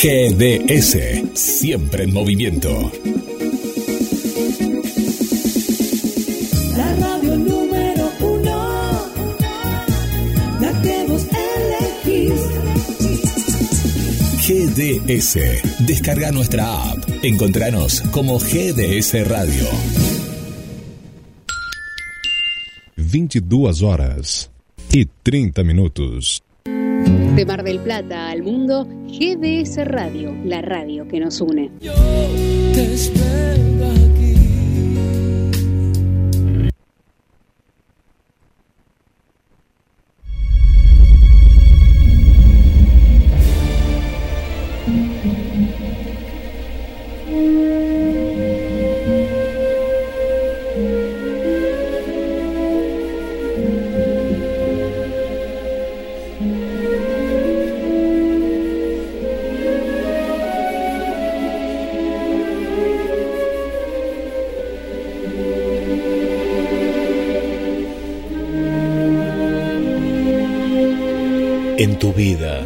GDS, siempre en movimiento. La radio número uno, la que vos elegís. GDS, descarga nuestra app. Encontranos como GDS Radio. 22 horas y 30 minutos. De Mar del Plata mundo, GDS Radio, la radio que nos une. En tu vida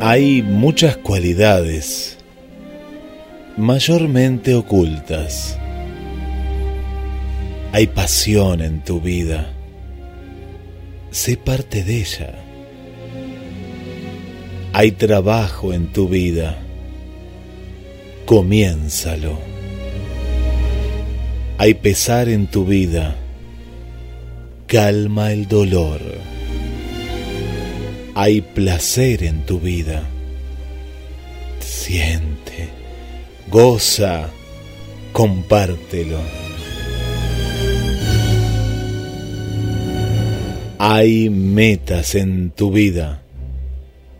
hay muchas cualidades mayormente ocultas. Hay pasión en tu vida. Sé parte de ella. Hay trabajo en tu vida. Comiénzalo. Hay pesar en tu vida. Calma el dolor. Hay placer en tu vida. Siente, goza, compártelo. Hay metas en tu vida.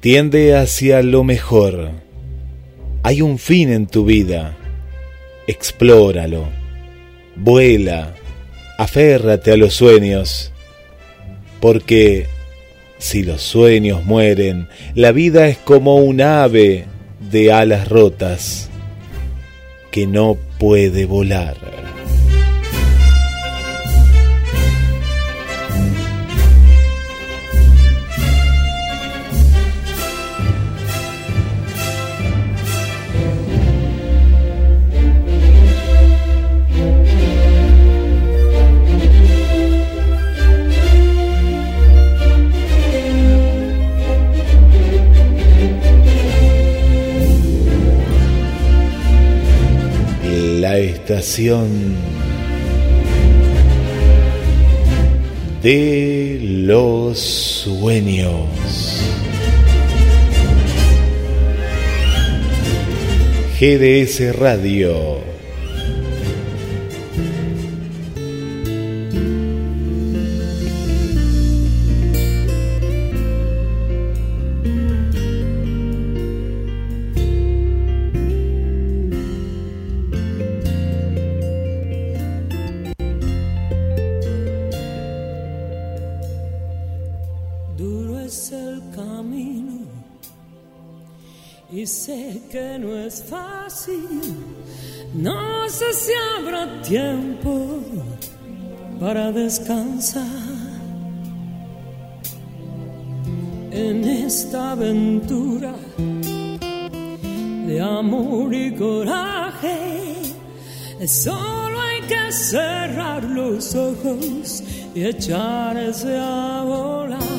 Tiende hacia lo mejor. Hay un fin en tu vida. Explóralo. Vuela. Aférrate a los sueños. Porque si los sueños mueren, la vida es como un ave de alas rotas que no puede volar. Estación de los sueños. GDS Radio. Aventura de amor y coraje. Solo hay que cerrar los ojos y echarse a volar.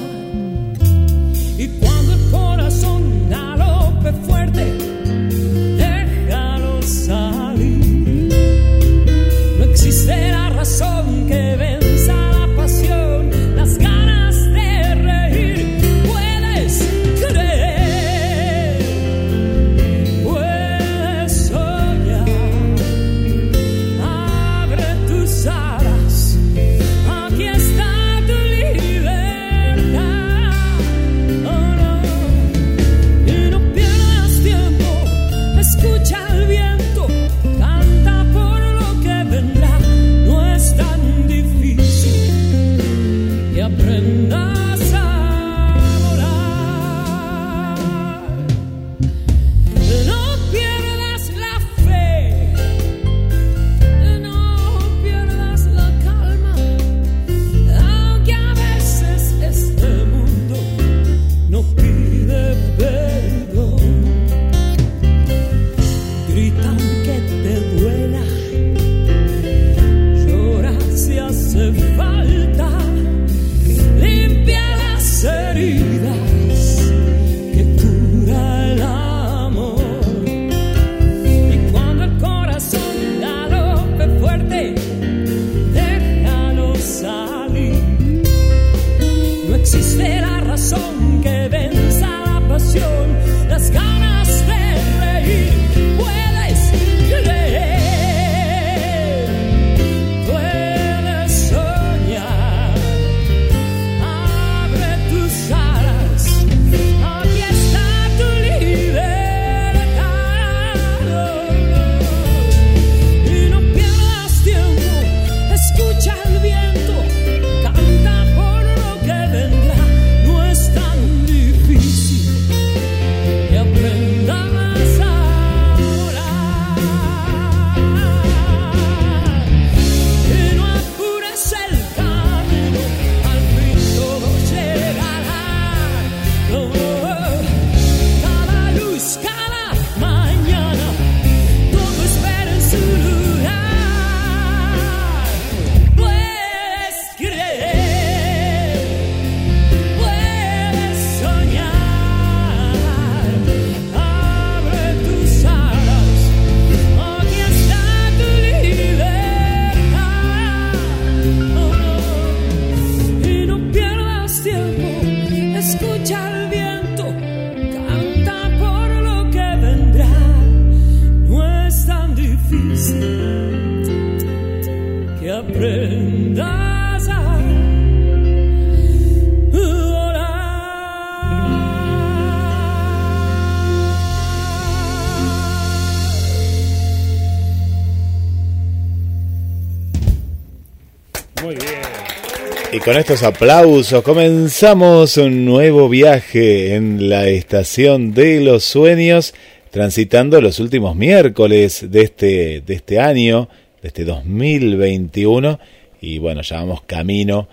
Con estos aplausos comenzamos un nuevo viaje en la estación de los sueños, transitando los últimos miércoles de este, de este año, de este 2021, y bueno, ya vamos camino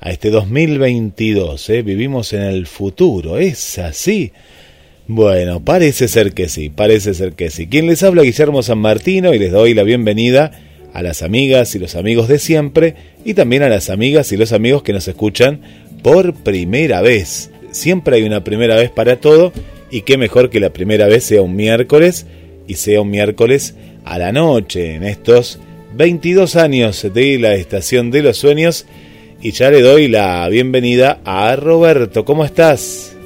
a este 2022, ¿eh? vivimos en el futuro, ¿es así? Bueno, parece ser que sí, parece ser que sí. Quien les habla, Guillermo San Martino, y les doy la bienvenida a las amigas y los amigos de siempre y también a las amigas y los amigos que nos escuchan por primera vez. Siempre hay una primera vez para todo y qué mejor que la primera vez sea un miércoles y sea un miércoles a la noche en estos 22 años de la Estación de los Sueños y ya le doy la bienvenida a Roberto. ¿Cómo estás?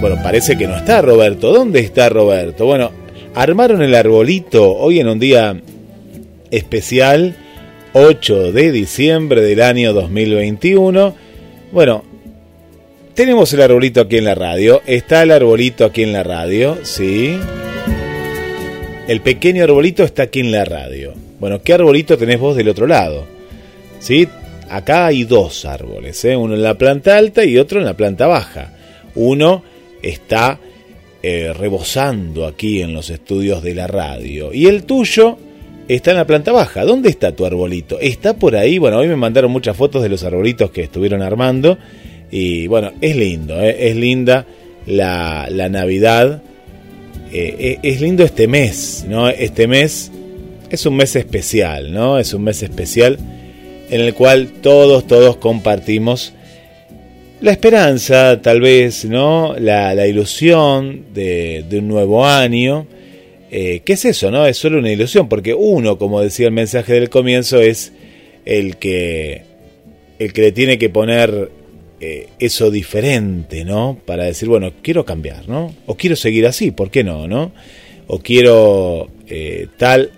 Bueno, parece que no está Roberto. ¿Dónde está Roberto? Bueno, armaron el arbolito hoy en un día especial, 8 de diciembre del año 2021. Bueno, tenemos el arbolito aquí en la radio. Está el arbolito aquí en la radio, ¿sí? El pequeño arbolito está aquí en la radio. Bueno, ¿qué arbolito tenés vos del otro lado? ¿Sí? Acá hay dos árboles, ¿eh? uno en la planta alta y otro en la planta baja. Uno está eh, rebosando aquí en los estudios de la radio. Y el tuyo está en la planta baja. ¿Dónde está tu arbolito? ¿Está por ahí? Bueno, hoy me mandaron muchas fotos de los arbolitos que estuvieron armando. Y bueno, es lindo, ¿eh? es linda la, la Navidad. Eh, es lindo este mes, ¿no? Este mes es un mes especial, ¿no? Es un mes especial en el cual todos, todos compartimos la esperanza, tal vez, ¿no? La, ilusión de, un nuevo año. Eh, ¿Qué es eso, no? Es solo una ilusión, porque uno, como decía el mensaje del comienzo, es el que, el que le tiene que poner eh, eso diferente, ¿no? Para decir, bueno, quiero cambiar, ¿no? O quiero seguir así, ¿por qué no, no? O quiero eh, tal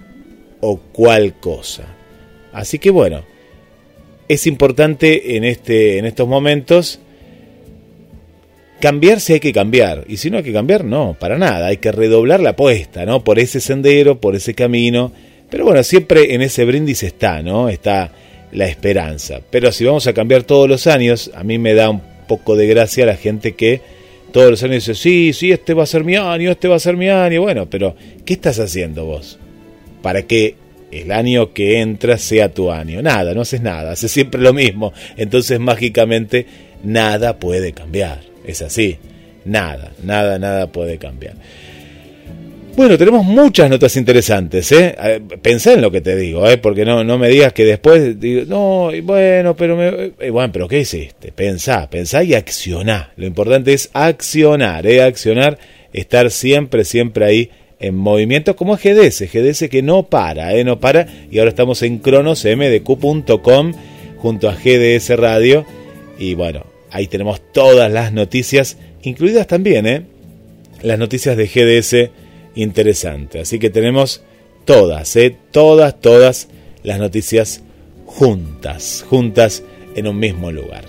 o cual cosa. Así que bueno, es importante en, este, en estos momentos cambiar si hay que cambiar. Y si no hay que cambiar, no, para nada. Hay que redoblar la apuesta, ¿no? Por ese sendero, por ese camino. Pero bueno, siempre en ese brindis está, ¿no? Está la esperanza. Pero si vamos a cambiar todos los años, a mí me da un poco de gracia la gente que todos los años dice, sí, sí, este va a ser mi año, este va a ser mi año. Bueno, pero ¿qué estás haciendo vos? Para que el año que entra sea tu año. Nada, no haces nada, haces siempre lo mismo. Entonces mágicamente nada puede cambiar. Es así. Nada, nada, nada puede cambiar. Bueno, tenemos muchas notas interesantes, ¿eh? pensá en lo que te digo, ¿eh? Porque no, no me digas que después digo, no, bueno, pero me, eh, bueno, pero ¿qué hiciste? Pensá, pensá y accioná. Lo importante es accionar, ¿eh? Accionar, estar siempre, siempre ahí en movimiento como GDS, GDS que no para, ¿eh? No para. Y ahora estamos en cronosmdq.com junto a GDS Radio. Y bueno, ahí tenemos todas las noticias, incluidas también, ¿eh? Las noticias de GDS interesante. Así que tenemos todas, ¿eh? todas, todas las noticias juntas, juntas en un mismo lugar.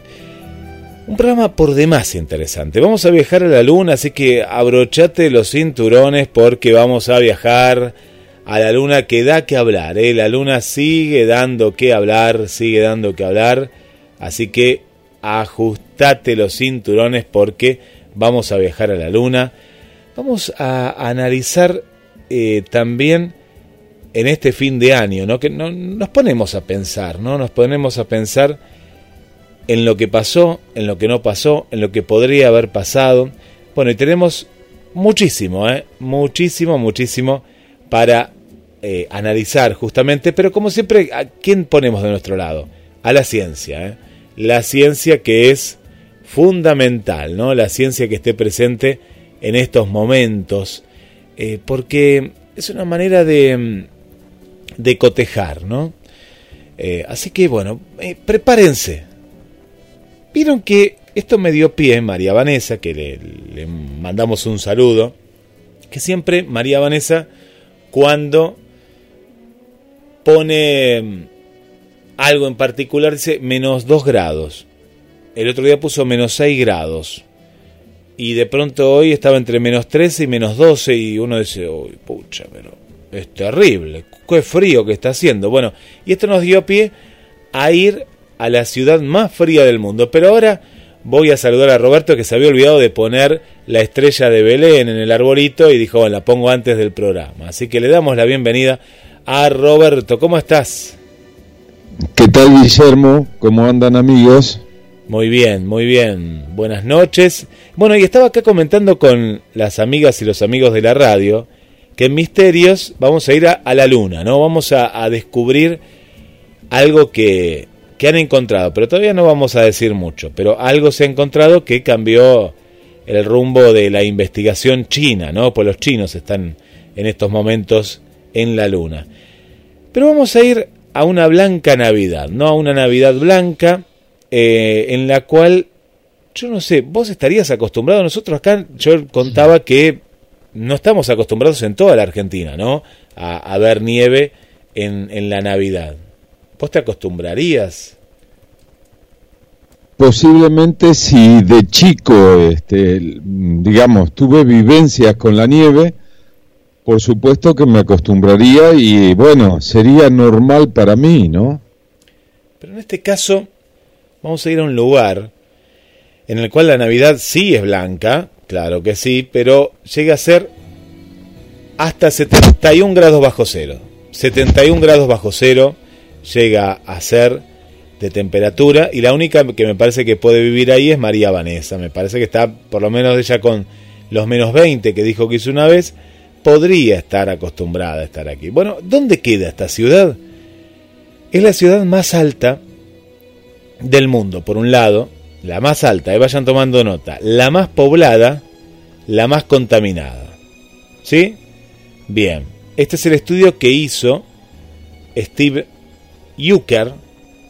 Un programa por demás interesante. Vamos a viajar a la luna, así que abrochate los cinturones porque vamos a viajar a la luna que da que hablar. ¿eh? La luna sigue dando que hablar, sigue dando que hablar. Así que ajustate los cinturones porque vamos a viajar a la luna vamos a analizar eh, también en este fin de año, ¿no? que no, nos ponemos a pensar, ¿no? nos ponemos a pensar en lo que pasó, en lo que no pasó, en lo que podría haber pasado. Bueno, y tenemos muchísimo, ¿eh? muchísimo, muchísimo para eh, analizar justamente, pero como siempre, ¿a quién ponemos de nuestro lado? A la ciencia, ¿eh? La ciencia que es fundamental, ¿no? la ciencia que esté presente en estos momentos, eh, porque es una manera de, mm, de cotejar, ¿no? Eh, así que bueno, eh, prepárense. Vieron que esto me dio pie, María Vanessa, que le, mandamos un saludo, que siempre María Vanessa, cuando pone mm, algo en particular, dice menos 2 grados. El otro día puso menos 6 grados y de pronto hoy estaba entre menos 13 y menos 12 y uno dice, uy, pucha, pero es terrible, qué frío que está haciendo. Bueno, y esto nos dio pie a ir a la ciudad más fría del mundo. Pero ahora voy a saludar a Roberto que se había olvidado de poner la estrella de Belén en el arbolito y dijo, la pongo antes del programa. Así que le damos la bienvenida a Roberto. ¿Cómo estás? ¿Qué tal, Guillermo? ¿Cómo andan amigos? Muy bien, muy bien. Buenas noches. Bueno, y estaba acá comentando con las amigas y los amigos de la radio que en Misterios vamos a ir a, la luna, ¿no? Vamos a, descubrir algo que, que, han encontrado, pero todavía no vamos a decir mucho, pero algo se ha encontrado que cambió el rumbo de la investigación china, ¿no? Pues los chinos están en estos momentos en la luna. Pero vamos a ir a una blanca Navidad, ¿no? A una Navidad blanca eh, en la cual, yo no sé, vos estarías acostumbrado, nosotros acá, yo contaba que no estamos acostumbrados en toda la Argentina, ¿no? A, ver nieve en, en la Navidad. ¿Vos te acostumbrarías? Posiblemente si de chico, este, digamos, tuve vivencias con la nieve, por supuesto que me acostumbraría y bueno, sería normal para mí, ¿no? Pero en este caso, vamos a ir a un lugar en el cual la Navidad sí es blanca, claro que sí, pero llega a ser hasta 71 grados bajo cero. 71 grados bajo cero llega a ser de temperatura y la única que me parece que puede vivir ahí es María Vanessa. Me parece que está, por lo menos ella con los menos 20 que dijo que hizo una vez, podría estar acostumbrada a estar aquí. Bueno, ¿dónde queda esta ciudad? Es la ciudad más alta del mundo, por un lado, la más alta, y eh, vayan tomando nota, la más poblada, la más contaminada. ¿Sí? Bien, este es el estudio que hizo Steve Yucker,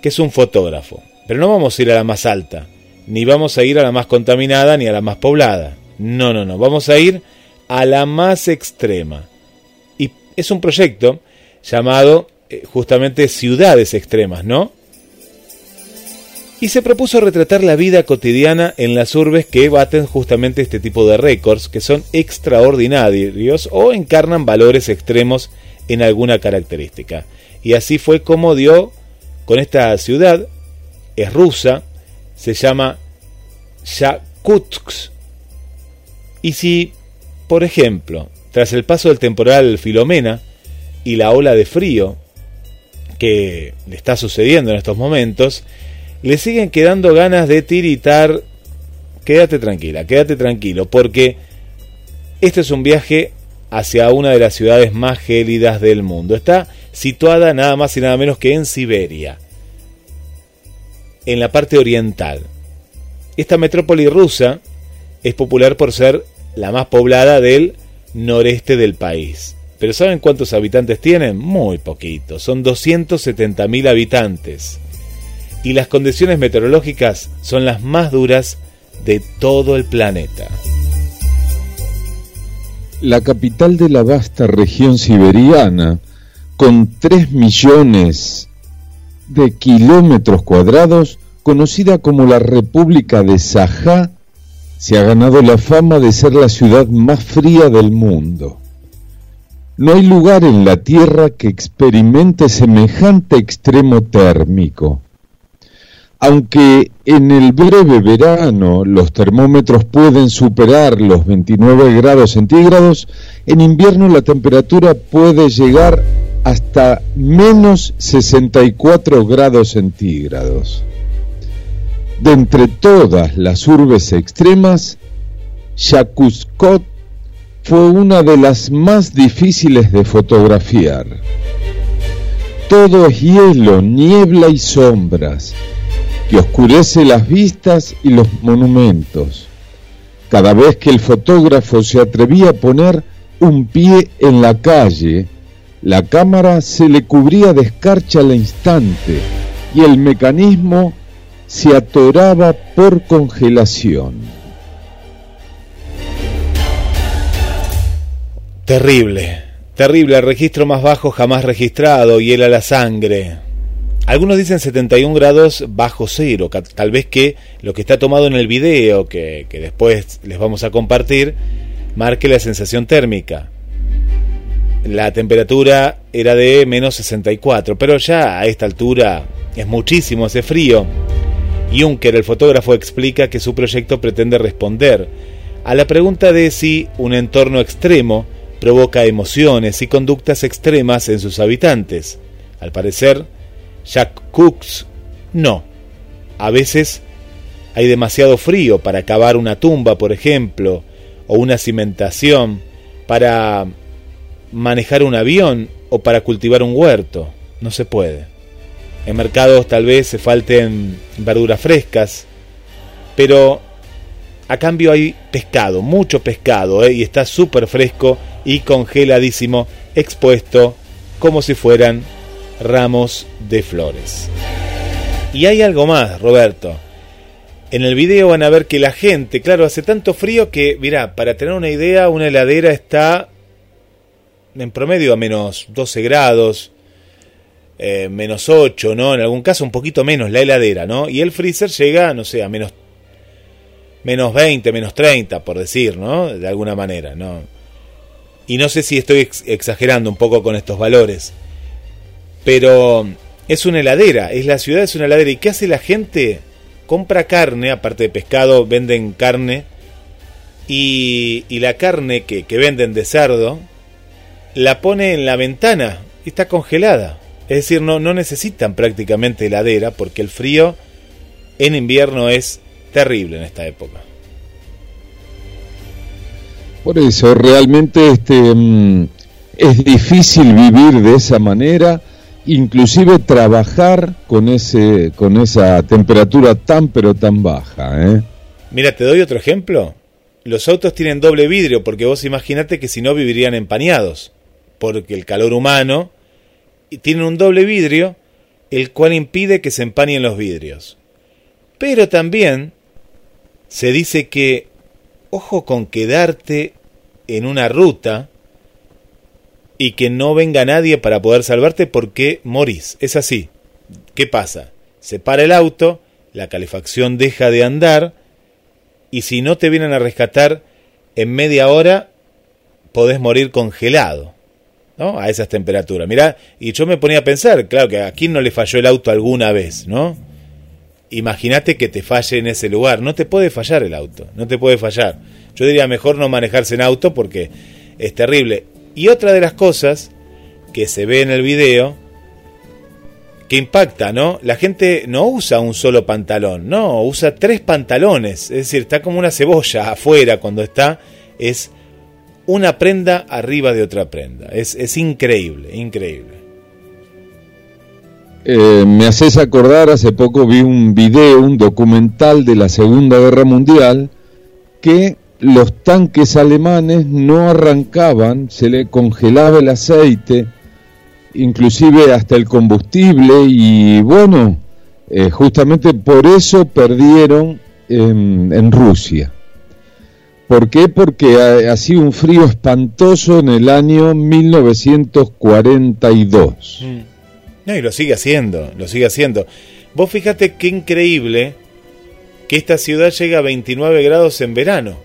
que es un fotógrafo. Pero no vamos a ir a la más alta, ni vamos a ir a la más contaminada, ni a la más poblada. No, no, no, vamos a ir a la más extrema. Y es un proyecto llamado eh, justamente Ciudades Extremas, ¿no? y se propuso retratar la vida cotidiana en las urbes que baten justamente este tipo de récords, que son extraordinarios o encarnan valores extremos en alguna característica. Y así fue como dio con esta ciudad, es rusa, se llama Yakutsk. Y si, por ejemplo, tras el paso del temporal Filomena y la ola de frío que le está sucediendo en estos momentos, le siguen quedando ganas de tiritar, quédate tranquila, quédate tranquilo, porque este es un viaje hacia una de las ciudades más gélidas del mundo. Está situada nada más y nada menos que en Siberia, en la parte oriental. Esta metrópoli rusa es popular por ser la más poblada del noreste del país. Pero ¿saben cuántos habitantes tienen? Muy poquitos, son 270.000 habitantes. Y las condiciones meteorológicas son las más duras de todo el planeta. La capital de la vasta región siberiana, con 3 millones de kilómetros cuadrados, conocida como la República de Sajá, se ha ganado la fama de ser la ciudad más fría del mundo. No hay lugar en la Tierra que experimente semejante extremo térmico. Aunque en el breve verano los termómetros pueden superar los 29 grados centígrados, en invierno la temperatura puede llegar hasta menos 64 grados centígrados. De entre todas las urbes extremas, Yakutkot fue una de las más difíciles de fotografiar. Todo es hielo, niebla y sombras, que oscurece las vistas y los monumentos. Cada vez que el fotógrafo se atrevía a poner un pie en la calle, la cámara se le cubría de escarcha al instante y el mecanismo se atoraba por congelación. Terrible, terrible, el registro más bajo jamás registrado, y a la sangre. Algunos dicen 71 grados bajo cero, tal vez que lo que está tomado en el video, que, que después les vamos a compartir, marque la sensación térmica. La temperatura era de menos 64, pero ya a esta altura es muchísimo ese frío. Juncker, el fotógrafo, explica que su proyecto pretende responder a la pregunta de si un entorno extremo provoca emociones y conductas extremas en sus habitantes. Al parecer, Jack Cooks no. A veces hay demasiado frío para cavar una tumba, por ejemplo, o una cimentación, para manejar un avión o para cultivar un huerto. No se puede. En mercados tal vez se falten verduras frescas, pero a cambio hay pescado, mucho pescado, ¿eh? y está súper fresco y congeladísimo, expuesto como si fueran ramos de flores. Y hay algo más, Roberto. En el video van a ver que la gente, claro, hace tanto frío que, mira, para tener una idea, una heladera está en promedio a menos 12 grados, eh, menos 8, ¿no? En algún caso un poquito menos la heladera, ¿no? Y el freezer llega, no sé, a menos menos 20, menos 30, por decir, ¿no? De alguna manera, ¿no? Y no sé si estoy exagerando un poco con estos valores, pero es una heladera, es la ciudad, es una heladera. ¿Y qué hace la gente? Compra carne, aparte de pescado, venden carne, y, y la carne que, que venden de cerdo, la pone en la ventana y está congelada. Es decir, no, no necesitan prácticamente heladera porque el frío en invierno es terrible en esta época. Por eso, realmente este, mm, es difícil vivir de esa manera, inclusive trabajar con, ese, con esa temperatura tan pero tan baja. ¿eh? Mira, te doy otro ejemplo. Los autos tienen doble vidrio porque vos imaginate que si no vivirían empañados, porque el calor humano tiene un doble vidrio, el cual impide que se empañen los vidrios. Pero también se dice que ojo con quedarte en una ruta y que no venga nadie para poder salvarte porque morís. Es así. ¿Qué pasa? Se para el auto, la calefacción deja de andar y si no te vienen a rescatar en media hora podés morir congelado. A esas temperaturas. Mirá, y yo me ponía a pensar, claro que a quién no le falló el auto alguna vez, ¿no? imagínate que te falle en ese lugar. No te puede fallar el auto, no te puede fallar. Yo diría mejor no manejarse en auto porque es terrible. Y otra de las cosas que se ve en el video que impacta, ¿no? La gente no usa un solo pantalón, no, usa tres pantalones. Es decir, está como una cebolla afuera cuando está. Es una prenda arriba de otra prenda. Es, es increíble, increíble. Eh, me haces acordar, hace poco vi un video, un documental de la Segunda Guerra Mundial, que los tanques alemanes no arrancaban, se le congelaba el aceite, inclusive hasta el combustible, y bueno, eh, justamente por eso perdieron en, Rusia. ¿Por qué? Porque ha, sido un frío espantoso en el año 1942. Mm. No, y lo sigue haciendo, lo sigue haciendo. Vos fíjate qué increíble que esta ciudad llega a 29 grados en verano.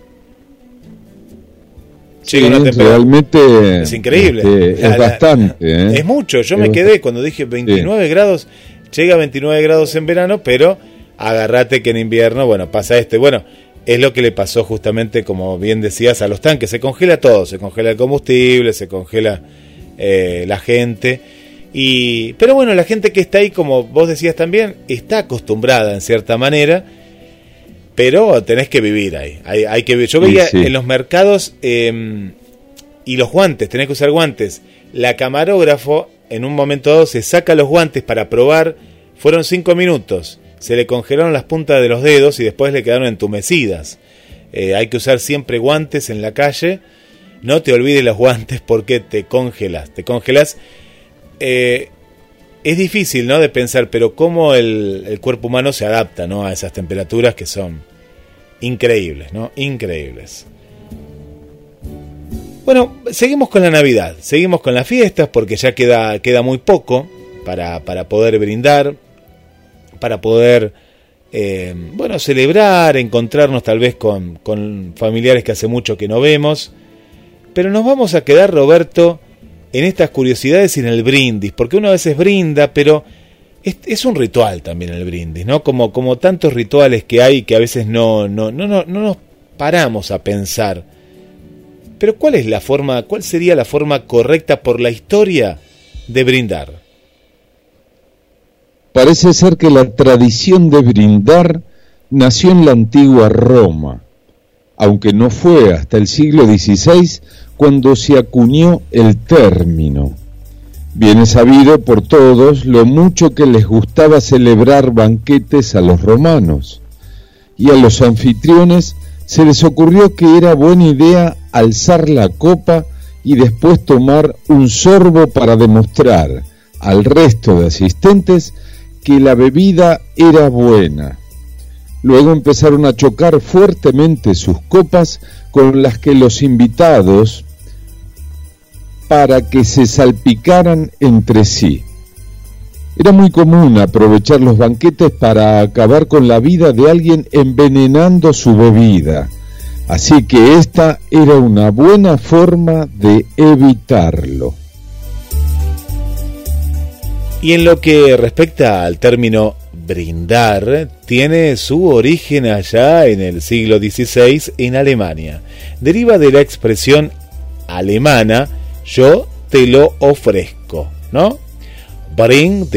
Llega realmente es increíble. Este, es bastante. ¿eh? Es mucho. Yo me quedé cuando dije 29 grados llega a 29 grados en verano, pero agarrate que en invierno, bueno, pasa este. Bueno, es lo que le pasó justamente, como bien decías, a los tanques. Se congela todo, se congela el combustible, se congela eh, la gente. Y, pero bueno, la gente que está ahí, como vos decías también, está acostumbrada en cierta manera, pero tenés que vivir ahí. Hay, que Yo veía en los mercados em, y los guantes, tenés que usar guantes. La camarógrafo en un momento dado se saca los guantes para probar, fueron cinco minutos, se le congelaron las puntas de los dedos y después le quedaron entumecidas. Eh, hay que usar siempre guantes en la calle, no te olvides los guantes porque te congelas, te congelas. Eh, es difícil, ¿no? De pensar, pero cómo el, el, cuerpo humano se adapta, ¿no? A esas temperaturas que son increíbles, ¿no? Increíbles. Bueno, seguimos con la Navidad, seguimos con las fiestas porque ya queda, queda muy poco para, para poder brindar, para poder, eh, bueno, celebrar, encontrarnos tal vez con, con familiares que hace mucho que no vemos. Pero nos vamos a quedar, Roberto, en estas curiosidades y en el brindis, porque uno a veces brinda, pero es, es, un ritual también el brindis, ¿no? Como, como tantos rituales que hay que a veces no, no, no, no, no nos paramos a pensar pero ¿cuál es la forma, cuál sería la forma correcta por la historia de brindar? Parece ser que la tradición de brindar nació en la antigua Roma, aunque no fue hasta el siglo XVI cuando se acuñó el término. Viene sabido por todos lo mucho que les gustaba celebrar banquetes a los romanos, y a los anfitriones se les ocurrió que era buena idea alzar la copa y después tomar un sorbo para demostrar al resto de asistentes que la bebida era buena. Luego empezaron a chocar fuertemente sus copas con las que los invitados para que se salpicaran entre sí. Era muy común aprovechar los banquetes para acabar con la vida de alguien envenenando su bebida, así que esta era una buena forma de evitarlo. Y en lo que respecta al término brindar, tiene su origen allá en el siglo XVI en Alemania. Deriva de la expresión alemana yo te lo ofrezco, ¿no? Bring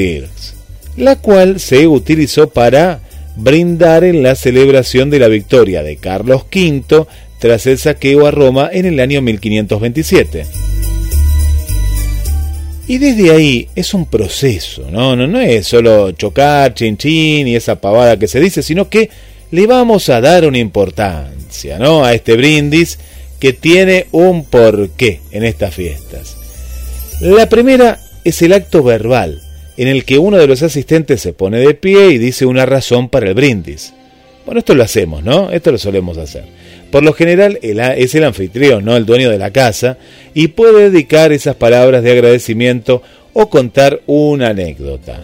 la cual se utilizó para brindar en la celebración de la victoria de Carlos V tras el saqueo a Roma en el año 1527. Y desde ahí es un proceso, ¿no? No, no es solo chocar, chin chin y esa pavada que se dice, sino que le vamos a dar una importancia, ¿no? A este brindis que tiene un porqué en estas fiestas. La primera es el acto verbal, en el que uno de los asistentes se pone de pie y dice una razón para el brindis. Bueno, esto lo hacemos, ¿no? Esto lo solemos hacer. Por lo general es el anfitrión, ¿no? El dueño de la casa, y puede dedicar esas palabras de agradecimiento o contar una anécdota.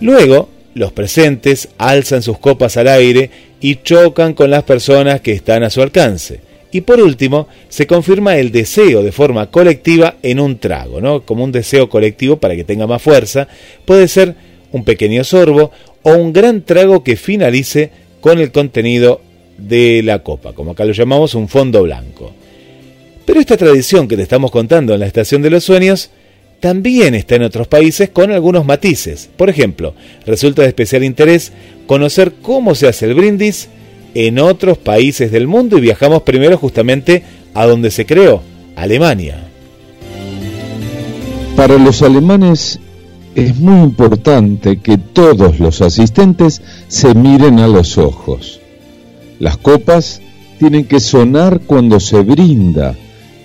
Luego, los presentes alzan sus copas al aire y chocan con las personas que están a su alcance. Y por último, se confirma el deseo de forma colectiva en un trago, ¿no? Como un deseo colectivo para que tenga más fuerza. Puede ser un pequeño sorbo o un gran trago que finalice con el contenido de la copa, como acá lo llamamos un fondo blanco. Pero esta tradición que te estamos contando en la Estación de los Sueños también está en otros países con algunos matices. Por ejemplo, resulta de especial interés conocer cómo se hace el brindis en otros países del mundo y viajamos primero justamente a donde se creó, Alemania. Para los alemanes es muy importante que todos los asistentes se miren a los ojos. Las copas tienen que sonar cuando se brinda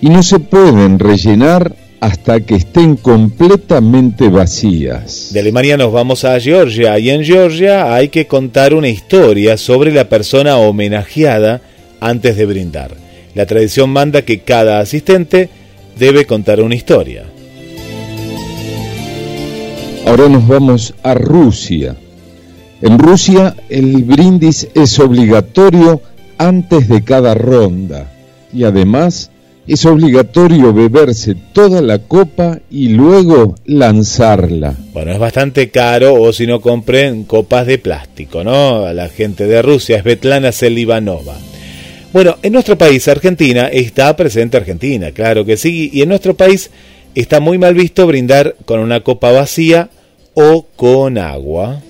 y no se pueden rellenar hasta que estén completamente vacías. De Alemania nos vamos a Georgia y en Georgia hay que contar una historia sobre la persona homenajeada antes de brindar. La tradición manda que cada asistente debe contar una historia. Ahora nos vamos a Rusia. En Rusia el brindis es obligatorio antes de cada ronda y además es obligatorio beberse toda la copa y luego lanzarla. Bueno, es bastante caro o si no compren copas de plástico, ¿no? A la gente de Rusia, es Betlana Selivanova. Bueno, en nuestro país, Argentina, está presente Argentina, claro que sí, y en nuestro país está muy mal visto brindar con una copa vacía o con agua.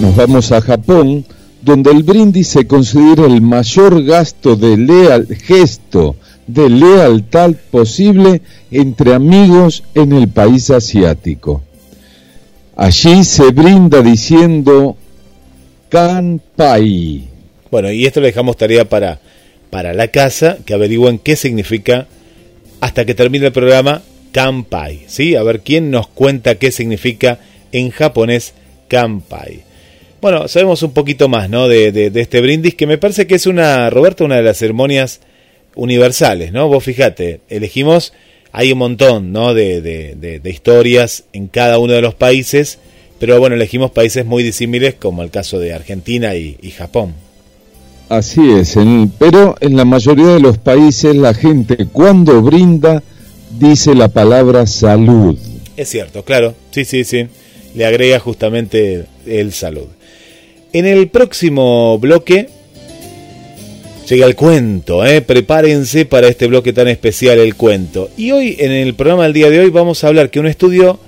Nos vamos a Japón, donde el brindis se considera el mayor gasto de leal, gesto de lealtad posible entre amigos en el país asiático. Allí se brinda diciendo Kanpai. Bueno, y esto le dejamos tarea para, para la casa, que averigüen qué significa hasta que termine el programa Kanpai, ¿sí? A ver quién nos cuenta qué significa en japonés Kanpai. Bueno, sabemos un poquito más, ¿no? De, de, este brindis, que me parece que es una, Roberto, una de las ceremonias universales, ¿no? Vos fíjate, elegimos, hay un montón, ¿no? De, de, historias en cada uno de los países, pero bueno, elegimos países muy disímiles, como el caso de Argentina y, y Japón. Así es, pero en la mayoría de los países la gente cuando brinda dice la palabra salud. Es cierto, claro, sí, sí, sí, le agrega justamente el salud. En el próximo bloque llega el cuento, ¿eh? prepárense para este bloque tan especial, el cuento. Y hoy, en el programa del día de hoy, vamos a hablar que un estudio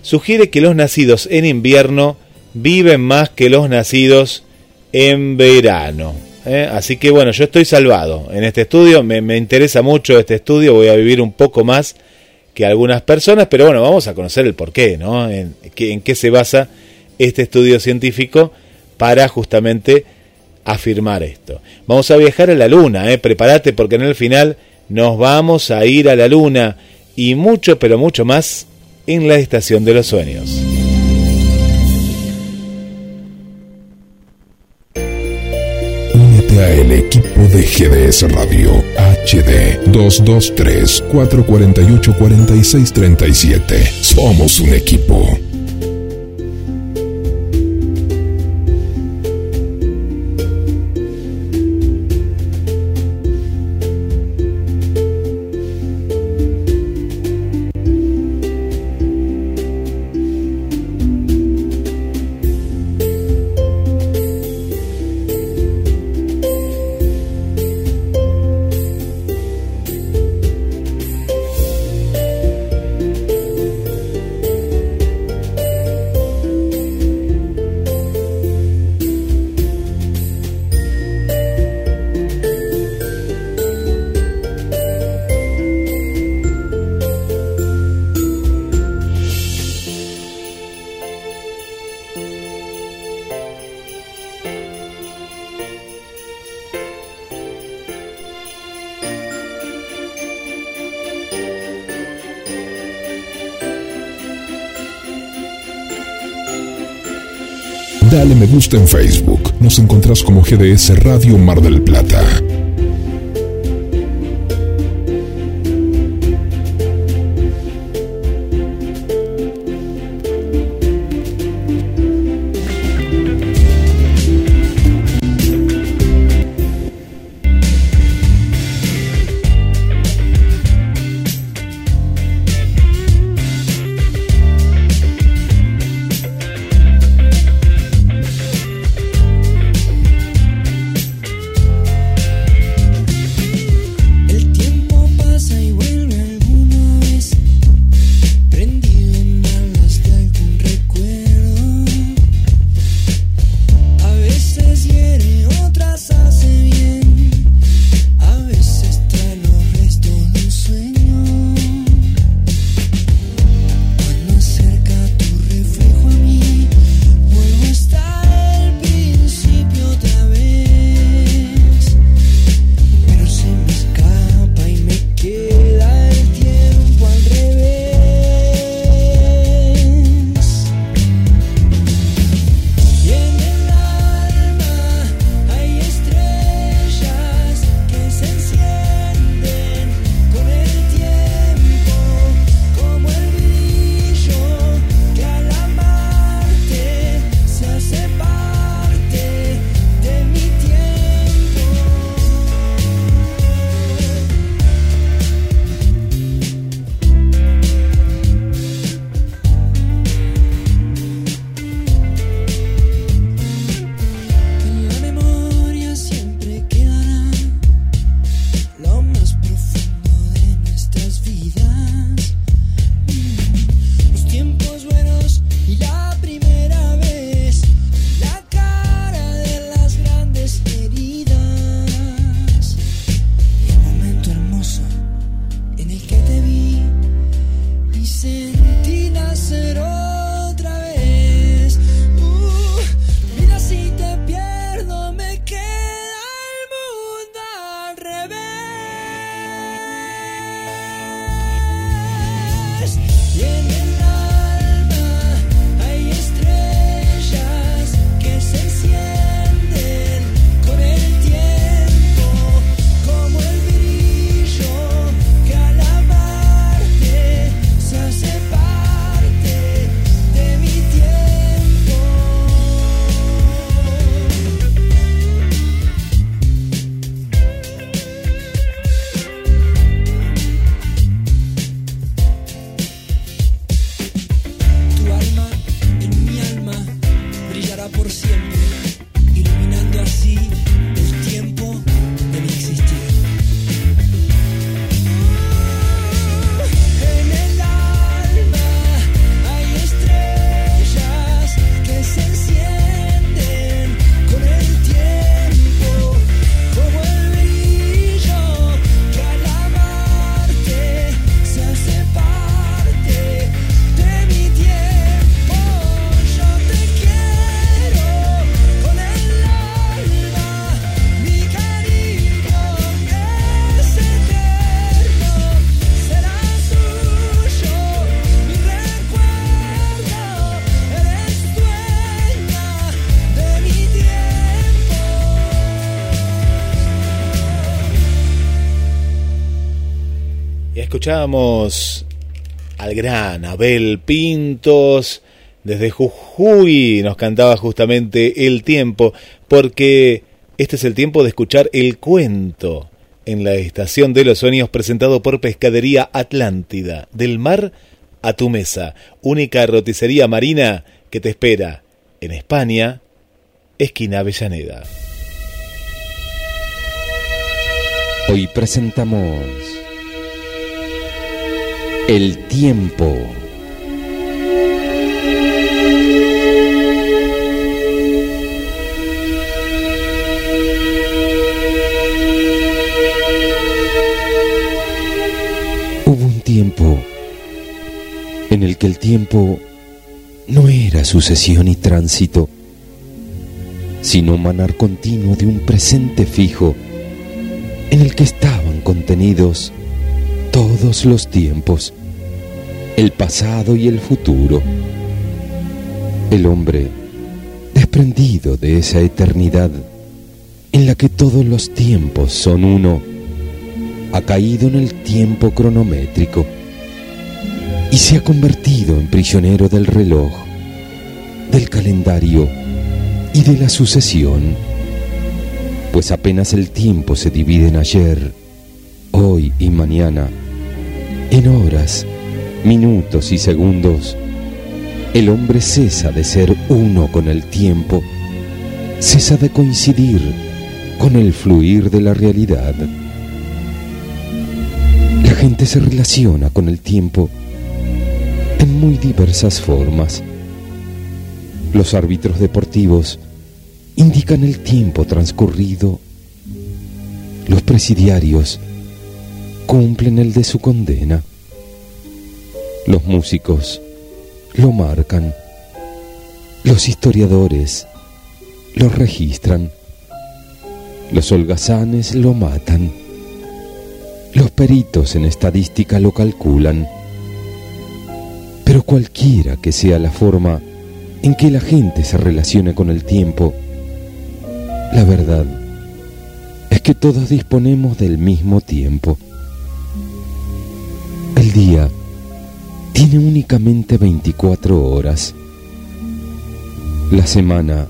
sugiere que los nacidos en invierno viven más que los nacidos en verano. ¿eh? Así que bueno, yo estoy salvado en este estudio, me, me, interesa mucho este estudio, voy a vivir un poco más que algunas personas, pero bueno, vamos a conocer el porqué, ¿no? En, en qué se basa este estudio científico para justamente afirmar esto. Vamos a viajar a la luna, ¿eh? prepárate porque en el final nos vamos a ir a la luna y mucho, pero mucho más en la estación de los sueños. Únete a el equipo de GDS Radio HD 223 448 4637. Somos un equipo. En Facebook. Nos encontrás como GDS Radio Mar del Plata. Escuchamos al gran Abel Pintos desde Jujuy, nos cantaba justamente el tiempo, porque este es el tiempo de escuchar el cuento en la Estación de los Sueños presentado por Pescadería Atlántida, del mar a tu mesa, única roticería marina que te espera en España, esquina Avellaneda. Hoy presentamos el tiempo. Hubo un tiempo en el que el tiempo no era sucesión y tránsito, sino manar continuo de un presente fijo en el que estaban contenidos todos los tiempos, el pasado y el futuro. El hombre, desprendido de esa eternidad en la que todos los tiempos son uno, ha caído en el tiempo cronométrico y se ha convertido en prisionero del reloj, del calendario y de la sucesión, pues apenas el tiempo se divide en ayer, hoy y mañana, en horas, minutos y segundos, el hombre cesa de ser uno con el tiempo, cesa de coincidir con el fluir de la realidad. La gente se relaciona con el tiempo en muy diversas formas. Los árbitros deportivos indican el tiempo transcurrido. Los presidiarios cumplen el de su condena. Los músicos lo marcan, los historiadores lo registran, los holgazanes lo matan, los peritos en estadística lo calculan, pero cualquiera que sea la forma en que la gente se relacione con el tiempo, la verdad es que todos disponemos del mismo tiempo. El día tiene únicamente 24 horas. La semana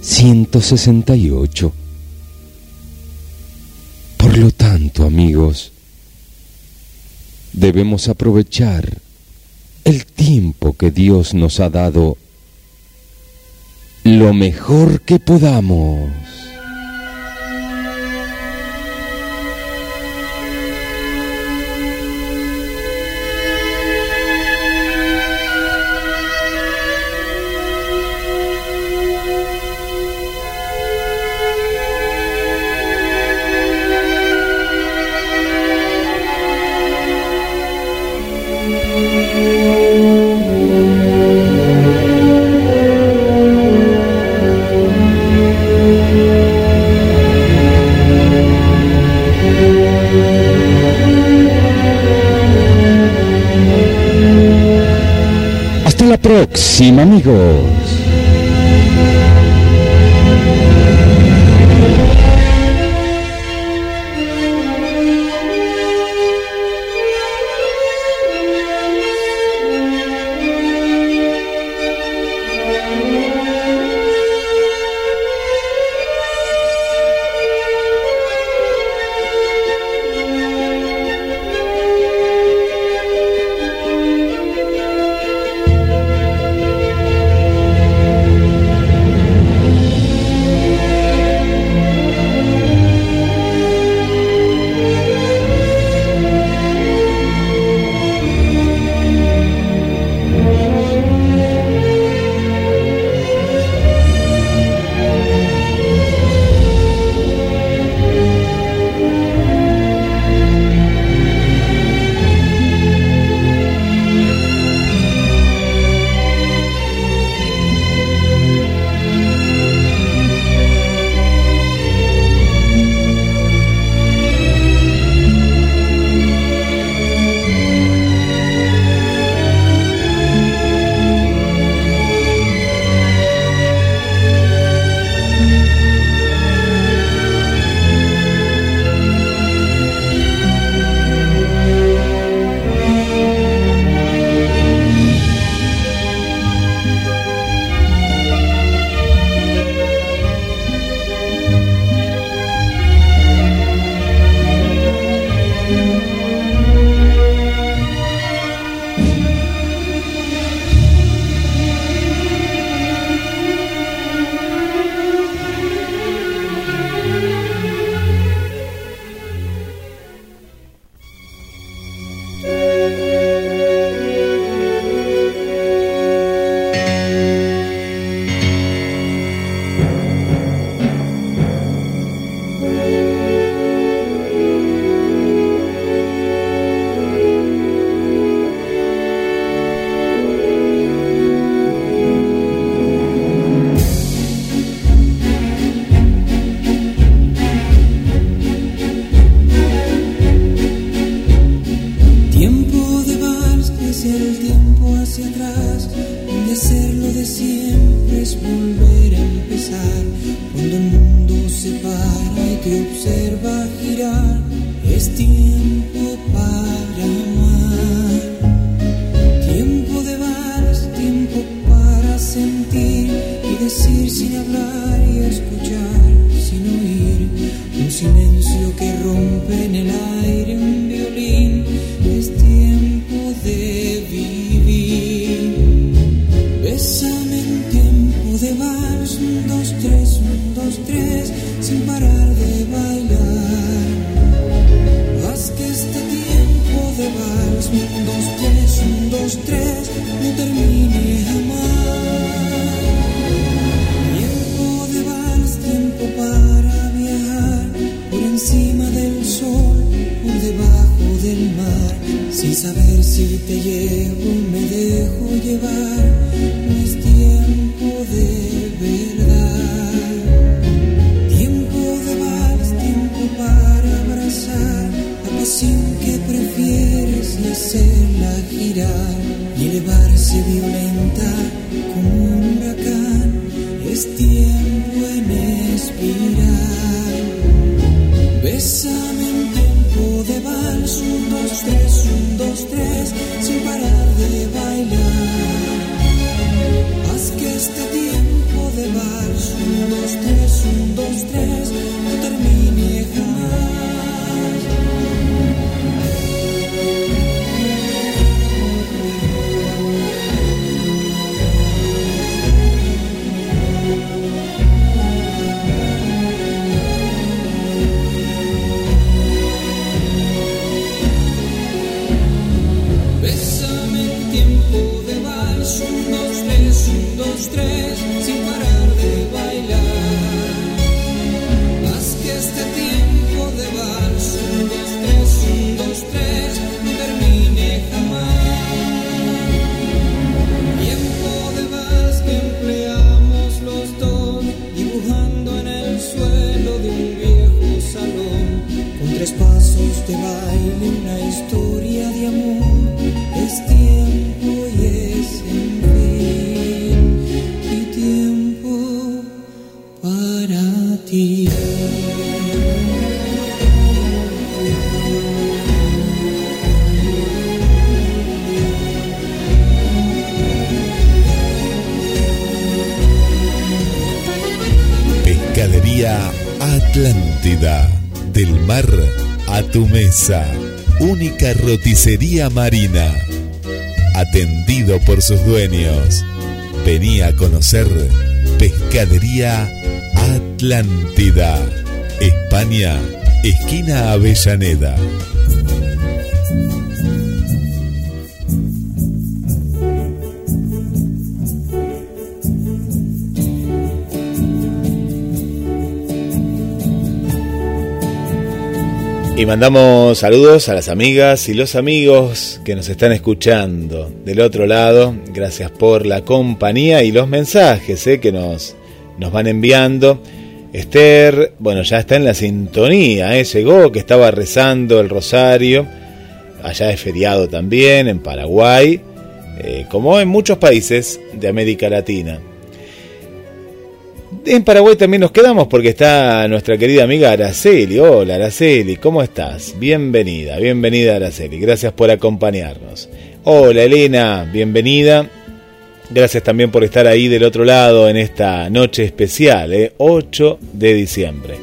168. Por lo tanto, amigos, debemos aprovechar el tiempo que Dios nos ha dado lo mejor que podamos. Go. sin parar de bailar. Haz que este tiempo de vals, un, dos, tres, un, dos, tres, no termine jamás. Tiempo de vals, tiempo para viajar, por encima del sol, por debajo del mar, sin saber si te llevo, me dejo llevar se violenta como un huracán. Próxima, amigos. única roticería marina. Atendido por sus dueños. Venía a conocer Pescadería Atlántida. España, esquina Avellaneda. Y mandamos saludos a las amigas y los amigos que nos están escuchando del otro lado. Gracias por la compañía y los mensajes eh, que nos, nos van enviando. Esther, bueno, ya está en la sintonía, eh, llegó que estaba rezando el rosario. Allá es feriado también, en Paraguay, eh, como en muchos países de América Latina. En Paraguay también nos quedamos porque está nuestra querida amiga Araceli. Hola Araceli, ¿cómo estás? Bienvenida, bienvenida Araceli. Gracias por acompañarnos. Hola Elena, bienvenida. Gracias también por estar ahí del otro lado en esta noche especial, ¿eh? 8 de diciembre.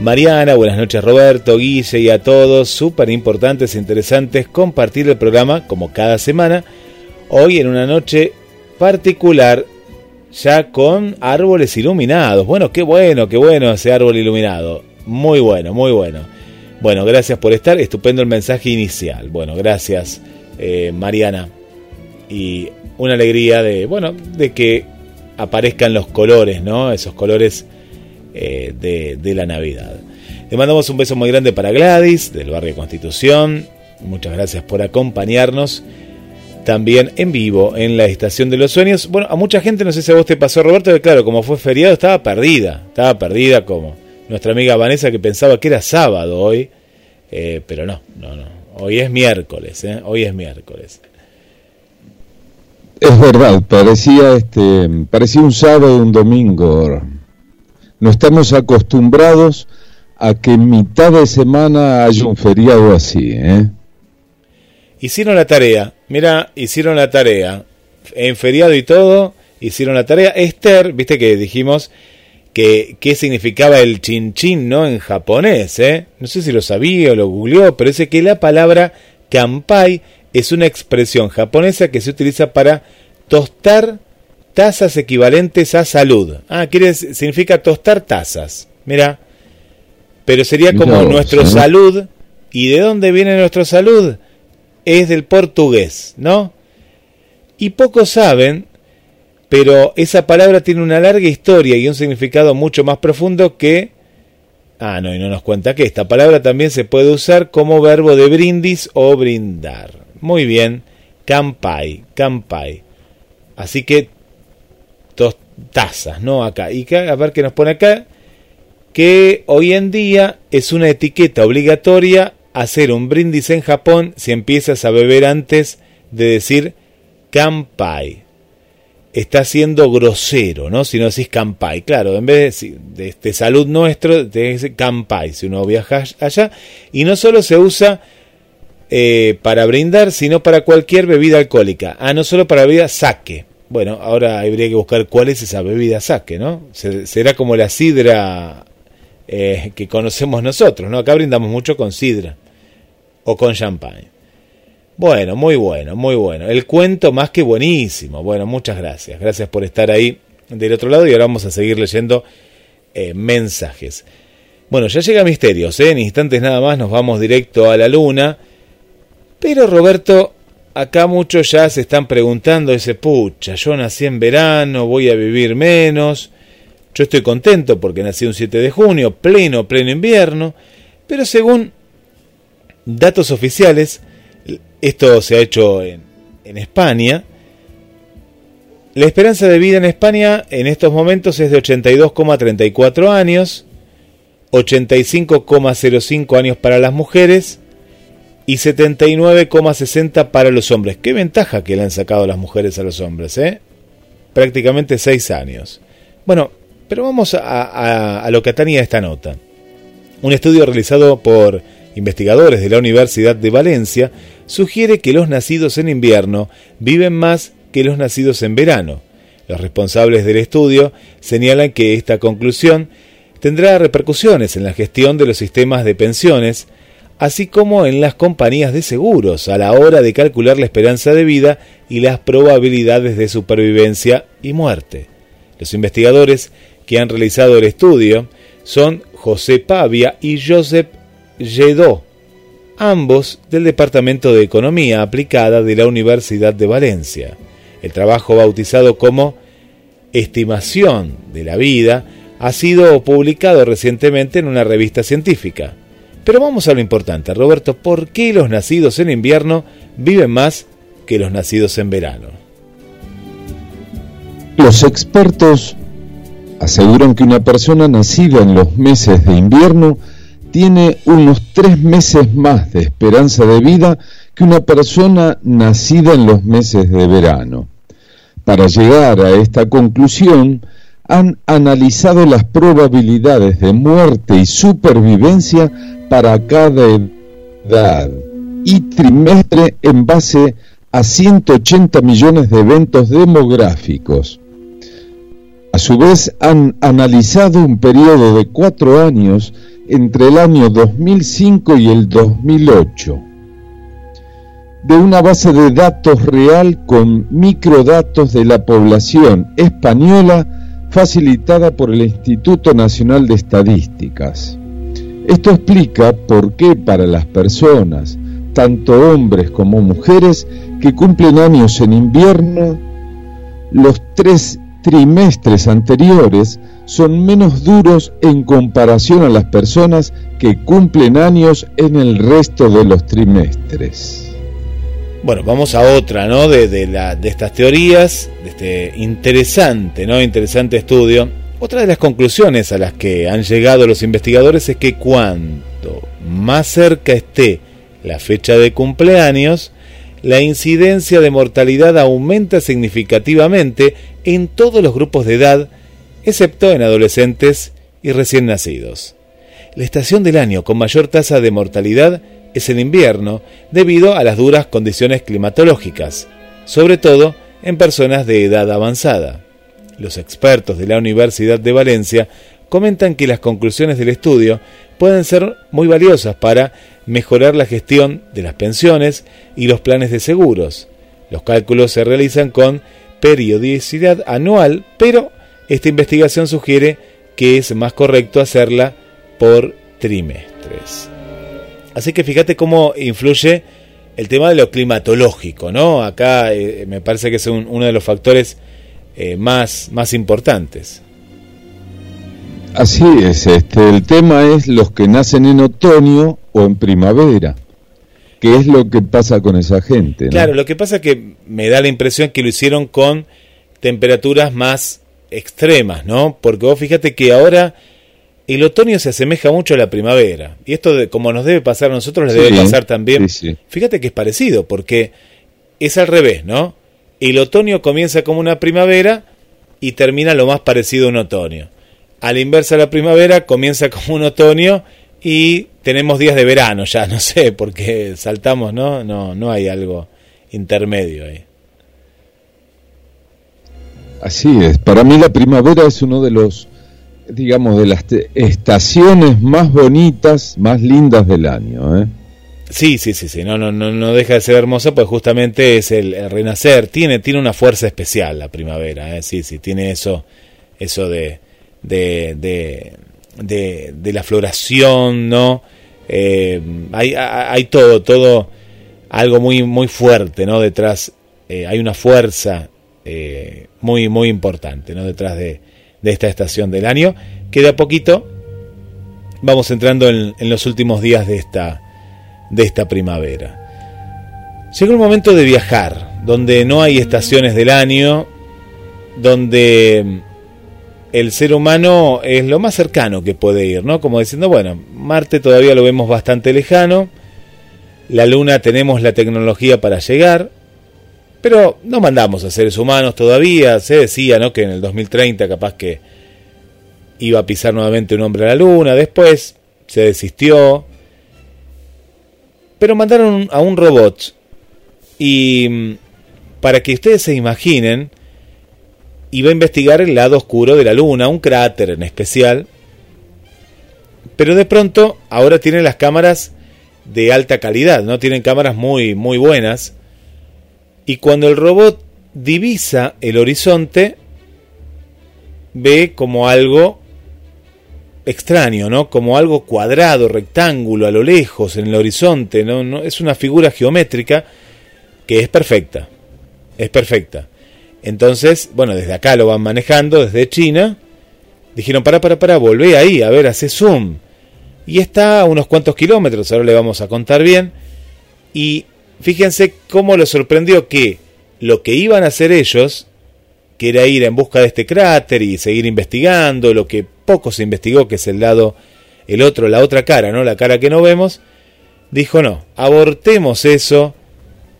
Mariana, buenas noches Roberto, Guille y a todos. Súper importantes e interesantes compartir el programa como cada semana. Hoy en una noche particular ya con árboles iluminados. Bueno, qué bueno, qué bueno ese árbol iluminado. Muy bueno, muy bueno. Bueno, gracias por estar. Estupendo el mensaje inicial. Bueno, gracias, eh, Mariana. Y una alegría de, bueno, de que aparezcan los colores, ¿no? Esos colores eh, de, de la Navidad. Le mandamos un beso muy grande para Gladys, del barrio Constitución. Muchas gracias por acompañarnos también en vivo en la Estación de los Sueños. Bueno, a mucha gente, no sé si a vos te pasó, Roberto, que claro, como fue feriado, estaba perdida, estaba perdida como nuestra amiga Vanessa que pensaba que era sábado hoy, eh, pero no, no, no, hoy es miércoles, ¿eh? hoy es miércoles. Es verdad, parecía, este, parecía un sábado, un domingo. No estamos acostumbrados a que en mitad de semana haya un feriado así, ¿eh? Hicieron la tarea, mira, hicieron la tarea. En feriado y todo, hicieron la tarea. Esther, viste que dijimos que qué significaba el chin chin, ¿no? En japonés, ¿eh? No sé si lo sabía o lo googleó, pero es que la palabra kampai es una expresión japonesa que se utiliza para tostar tazas equivalentes a salud. Ah, quiere significa tostar tazas. Mira, pero sería como nuestro salud. ¿Y de dónde viene nuestro salud? Es del portugués, ¿no? Y pocos saben, pero esa palabra tiene una larga historia y un significado mucho más profundo que... Ah, no, y no nos cuenta que esta palabra también se puede usar como verbo de brindis o brindar. Muy bien, campai, campai. Así que dos tazas, ¿no? Acá. Y a ver qué nos pone acá. Que hoy en día es una etiqueta obligatoria hacer un brindis en Japón si empiezas a beber antes de decir kampai. Está siendo grosero, ¿no? Si no decís kampai. Claro, en vez de, de este salud nuestro, te dice kampai si uno viaja allá. Y no solo se usa eh, para brindar, sino para cualquier bebida alcohólica. Ah, no solo para bebida saque. Bueno, ahora habría que buscar cuál es esa bebida saque, ¿no? Será como la sidra eh, que conocemos nosotros, ¿no? Acá brindamos mucho con sidra o con champagne. Bueno, muy bueno, muy bueno. El cuento más que buenísimo. Bueno, muchas gracias. Gracias por estar ahí del otro lado y ahora vamos a seguir leyendo eh, mensajes. Bueno, ya llega Misterios, ¿eh? en instantes nada más nos vamos directo a la luna. Pero Roberto, acá muchos ya se están preguntando ese pucha, yo nací en verano, voy a vivir menos. Yo estoy contento porque nací un 7 de junio, pleno, pleno invierno, pero según datos oficiales, esto se ha hecho en, en España, la esperanza de vida en España en estos momentos es de 82,34 años, 85,05 años para las mujeres y 79,60 para los hombres. Qué ventaja que le han sacado las mujeres a los hombres, ¿eh? Prácticamente 6 años. Bueno, pero vamos a, lo que atañe a esta nota. Un estudio realizado por investigadores de la Universidad de Valencia sugiere que los nacidos en invierno viven más que los nacidos en verano. Los responsables del estudio señalan que esta conclusión tendrá repercusiones en la gestión de los sistemas de pensiones, así como en las compañías de seguros a la hora de calcular la esperanza de vida y las probabilidades de supervivencia y muerte. Los investigadores que han realizado el estudio son José Pavia y Josep Lledó, ambos del Departamento de Economía Aplicada de la Universidad de Valencia. El trabajo bautizado como Estimación de la Vida ha sido publicado recientemente en una revista científica. Pero vamos a lo importante, Roberto, ¿por qué los nacidos en invierno viven más que los nacidos en verano? Los expertos aseguran que una persona nacida en los meses de invierno tiene unos tres meses más de esperanza de vida que una persona nacida en los meses de verano. Para llegar a esta conclusión, han analizado las probabilidades de muerte y supervivencia para cada edad y trimestre en base a 180 millones de eventos demográficos. A su vez, han analizado un periodo de cuatro años entre el año 2005 y el 2008 de una base de datos real con microdatos de la población española facilitada por el Instituto Nacional de Estadísticas. Esto explica por qué para las personas, tanto hombres como mujeres, que cumplen años en invierno, los tres trimestres anteriores son menos duros en comparación a las personas que cumplen años en el resto de los trimestres. Bueno, vamos a otra, ¿no? De, la, de estas teorías, de este interesante, ¿no? Interesante estudio. Otra de las conclusiones a las que han llegado los investigadores es que cuanto más cerca esté la fecha de cumpleaños, la incidencia de mortalidad aumenta significativamente en todos los grupos de edad, excepto en adolescentes y recién nacidos. La estación del año con mayor tasa de mortalidad es el invierno debido a las duras condiciones climatológicas, sobre todo en personas de edad avanzada. Los expertos de la Universidad de Valencia comentan que las conclusiones del estudio pueden ser muy valiosas para mejorar la gestión de las pensiones y los planes de seguros. Los cálculos se realizan con periodicidad anual, pero esta investigación sugiere que es más correcto hacerla por trimestres. Así que fíjate cómo influye el tema de lo climatológico, ¿no? Acá eh, me parece que es uno de los factores eh, más, más importantes. Así es, este, el tema es los que nacen en otoño o en primavera. ¿Qué es lo que pasa con esa gente? Claro, lo que pasa es que me da la impresión que lo hicieron con temperaturas más extremas, ¿no? Porque vos fíjate que ahora el otoño se asemeja mucho a la primavera. Y esto, de, como nos debe pasar a nosotros, les debe pasar también. Fíjate que es parecido, porque es al revés, ¿no? El otoño comienza como una primavera y termina lo más parecido a un otoño a la inversa la primavera comienza como un otoño y tenemos días de verano ya, no sé, porque saltamos, ¿no? No, no hay algo intermedio ahí. Así es, para mí la primavera es uno de los, digamos, de las estaciones más bonitas, más lindas del año, ¿eh? Sí, sí, sí, sí, no, no, no, no deja de ser hermosa, pues justamente es el, renacer, tiene, tiene una fuerza especial la primavera, ¿eh? sí, sí, tiene eso, eso de, de, de, la floración, ¿no? Eh, hay, hay todo, todo algo muy, muy fuerte, ¿no? Detrás eh, hay una fuerza eh, muy, muy importante, ¿no? Detrás de, de, esta estación del año, que de a poquito vamos entrando en, en, los últimos días de esta, de esta primavera. Llegó el momento de viajar, donde no hay estaciones del año, donde el ser humano es lo más cercano que puede ir, ¿no? Como diciendo, bueno, Marte todavía lo vemos bastante lejano, la Luna tenemos la tecnología para llegar, pero no mandamos a seres humanos todavía, se decía, ¿no? Que en el 2030 capaz que iba a pisar nuevamente un hombre a la Luna, después se desistió, pero mandaron a un robot y mm, para que ustedes se imaginen, iba a investigar el lado oscuro de la Luna, un cráter en especial. Pero de pronto ahora tienen las cámaras de alta calidad, no tienen cámaras muy muy buenas. Y cuando el robot divisa el horizonte ve como algo extraño, ¿no? Como algo cuadrado, rectángulo a lo lejos en el horizonte, ¿no? no es una figura geométrica que es perfecta. Es perfecta. Entonces, bueno, desde acá lo van manejando, desde China. Dijeron, para, para, para, volvé ahí, a ver, hace zoom. Y está a unos cuantos kilómetros, ahora le vamos a contar bien. Y fíjense cómo lo sorprendió que lo que iban a hacer ellos, que era ir en busca de este cráter y seguir investigando, lo que poco se investigó, que es el lado, el otro, la otra cara, ¿no? La cara que no vemos, dijo, no, abortemos eso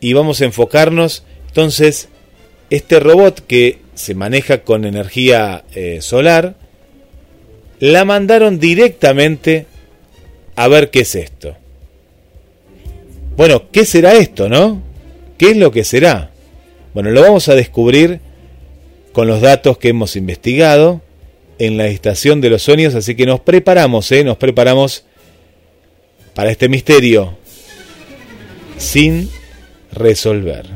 y vamos a enfocarnos. Entonces, este robot que se maneja con energía eh, solar, la mandaron directamente a ver qué es esto. Bueno, ¿qué será esto, no? ¿Qué es lo que será? Bueno, lo vamos a descubrir con los datos que hemos investigado en la estación de los sueños, así que nos preparamos, ¿eh? Nos preparamos para este misterio sin resolver.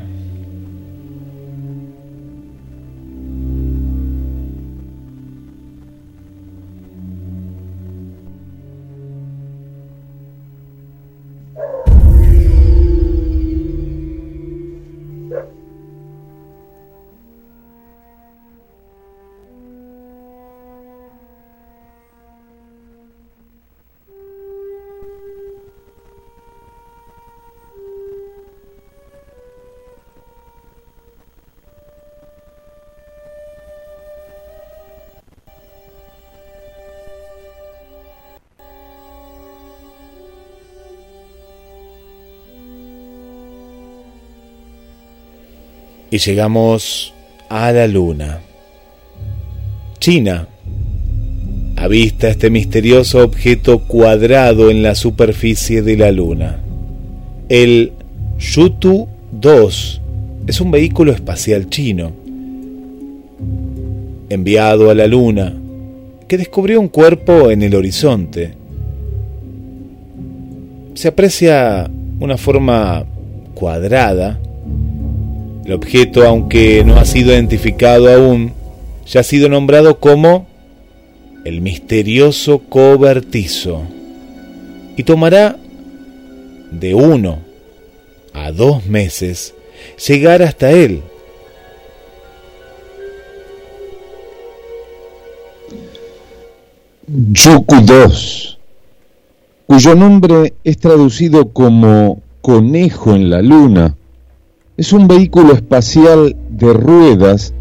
Y llegamos a la luna. China avista este misterioso objeto cuadrado en la superficie de la luna. El Yutu 2 es un vehículo espacial chino. enviado a la luna, que descubrió un cuerpo en el horizonte. Se aprecia una forma cuadrada. El objeto, aunque no ha sido identificado aún, ya ha sido nombrado como el misterioso cobertizo y tomará de uno a dos meses llegar hasta él. Yuku 2, cuyo nombre es traducido como conejo en la luna, es un vehículo espacial de ruedas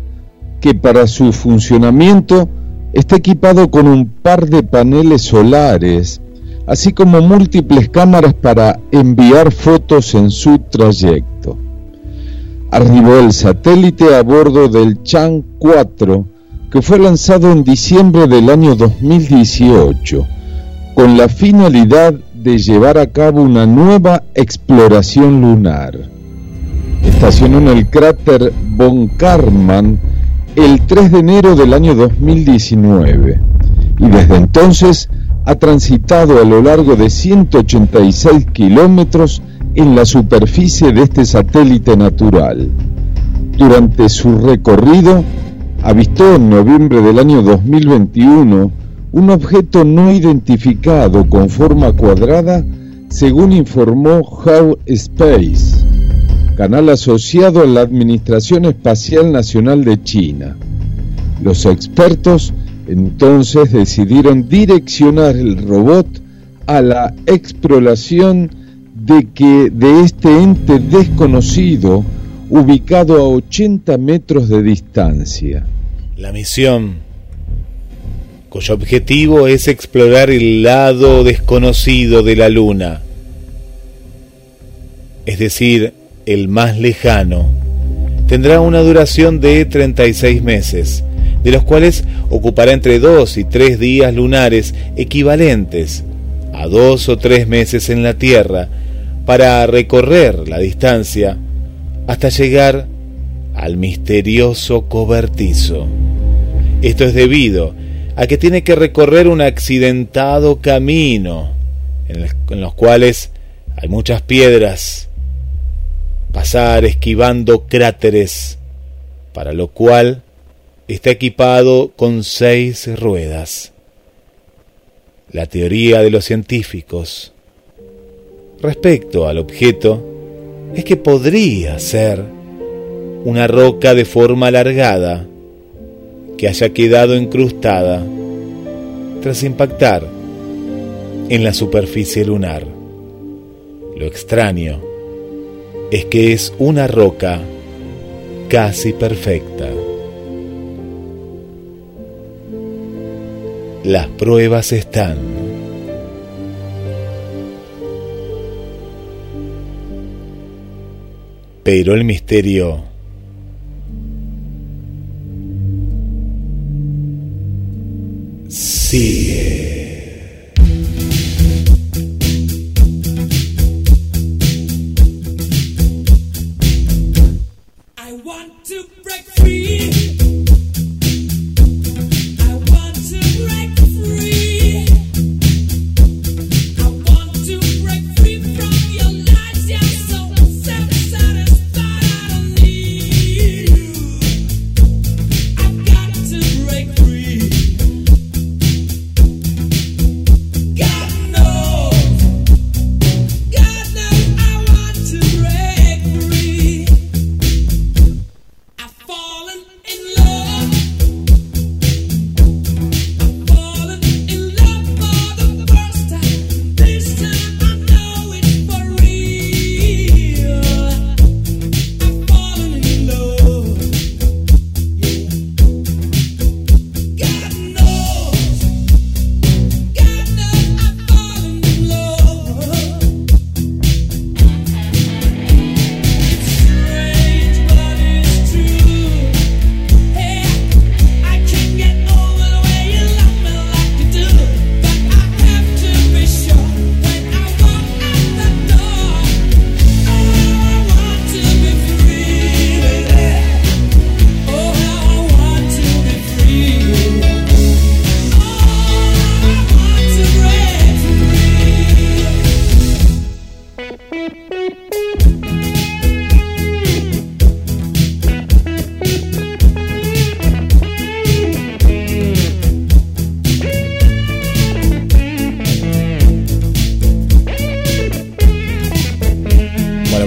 que para su funcionamiento está equipado con un par de paneles solares, así como múltiples cámaras para enviar fotos en su trayecto. Arribó el satélite a bordo del Chang 4, que fue lanzado en diciembre del año 2018, con la finalidad de llevar a cabo una nueva exploración lunar. Estacionó en el cráter Von Karman el 3 de enero del año 2019 y desde entonces ha transitado a lo largo de 186 kilómetros en la superficie de este satélite natural. Durante su recorrido, avistó en noviembre del año 2021 un objeto no identificado con forma cuadrada, según informó How Space canal asociado a la Administración Espacial Nacional de China. Los expertos entonces decidieron direccionar el robot a la exploración de que de este ente desconocido ubicado a 80 metros de distancia. La misión, cuyo objetivo es explorar el lado desconocido de la Luna, es decir, el más lejano, tendrá una duración de 36 meses, de los cuales ocupará entre 2 y 3 días lunares equivalentes a 2 o 3 meses en la Tierra para recorrer la distancia hasta llegar al misterioso cobertizo. Esto es debido a que tiene que recorrer un accidentado camino en los cuales hay muchas piedras pasar esquivando cráteres, para lo cual está equipado con seis ruedas. La teoría de los científicos respecto al objeto es que podría ser una roca de forma alargada que haya quedado incrustada tras impactar en la superficie lunar. Lo extraño es que es una roca casi perfecta. Las pruebas están. Pero el misterio sigue.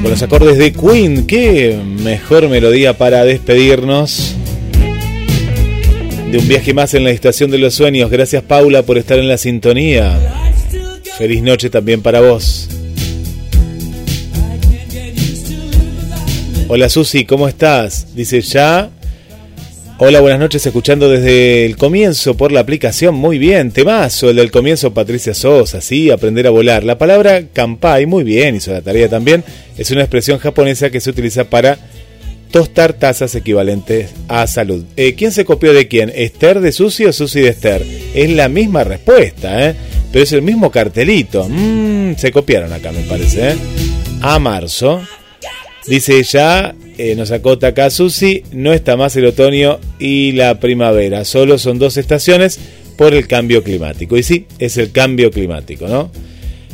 Con los acordes de Queen, qué mejor melodía para despedirnos de un viaje más en la estación de los sueños. Gracias Paula por estar en la sintonía. Feliz noche también para vos. Hola Susi, ¿cómo estás? Dice ya. Hola, buenas noches, escuchando desde el comienzo por la aplicación. Muy bien, temazo, el del comienzo Patricia Sosa, sí, aprender a volar. La palabra kampai, muy bien, hizo la tarea también, es una expresión japonesa que se utiliza para tostar tazas equivalentes a salud. Eh, ¿Quién se copió de quién? ¿Esther de Susi o Susi de Esther? Es la misma respuesta, ¿eh? Pero es el mismo cartelito. Mm, se copiaron acá, me parece, ¿eh? A marzo. Dice ella, eh, nos acota Susi, no está más el otoño y la primavera, solo son dos estaciones por el cambio climático. Y sí, es el cambio climático, ¿no?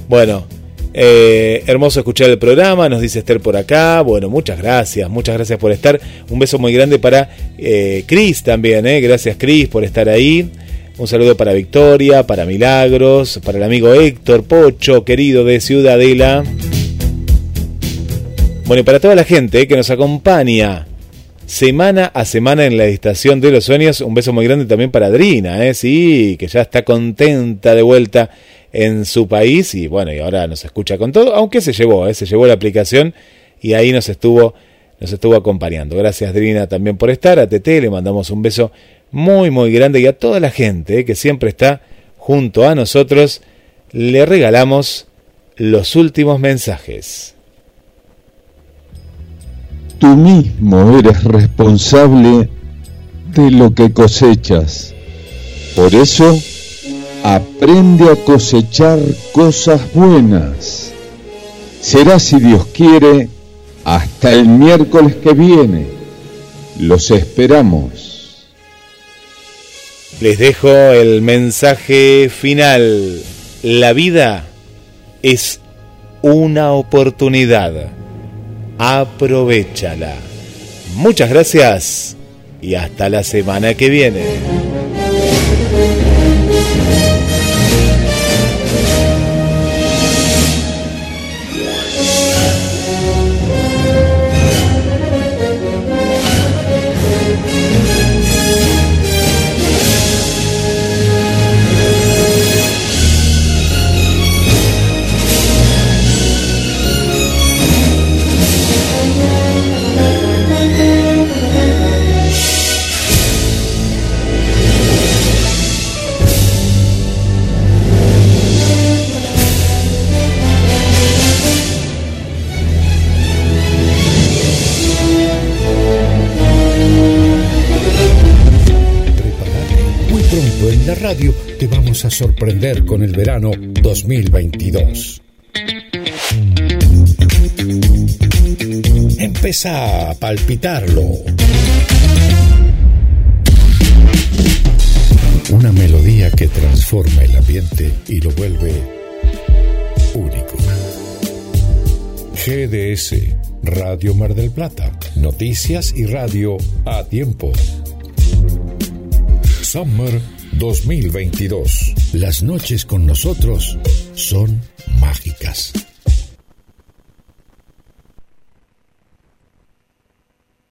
Bueno, eh, hermoso escuchar el programa, nos dice Esther por acá. Bueno, muchas gracias, muchas gracias por estar. Un beso muy grande para eh, Cris también, ¿eh? Gracias Cris por estar ahí. Un saludo para Victoria, para Milagros, para el amigo Héctor Pocho, querido de Ciudadela. Bueno, y para toda la gente que nos acompaña semana a semana en la estación de los sueños, un beso muy grande también para Adrina, ¿eh? sí, que ya está contenta de vuelta en su país y bueno, y ahora nos escucha con todo, aunque se llevó, ¿eh? se llevó la aplicación y ahí nos estuvo, nos estuvo acompañando. Gracias Adrina también por estar, a TT le mandamos un beso muy muy grande y a toda la gente ¿eh? que siempre está junto a nosotros, le regalamos los últimos mensajes tú mismo eres responsable de lo que cosechas. Por eso, aprende a cosechar cosas buenas. Será, si Dios quiere, hasta el miércoles que viene. Los esperamos. Les dejo el mensaje final. La vida es una oportunidad aprovechala. Muchas gracias y hasta la semana que viene. Radio te vamos a sorprender con el verano 2022. Empieza a palpitarlo. Una melodía que transforma el ambiente y lo vuelve único. GDS, Radio Mar del Plata, noticias y radio a tiempo. Summer 2022. Las noches con nosotros son mágicas.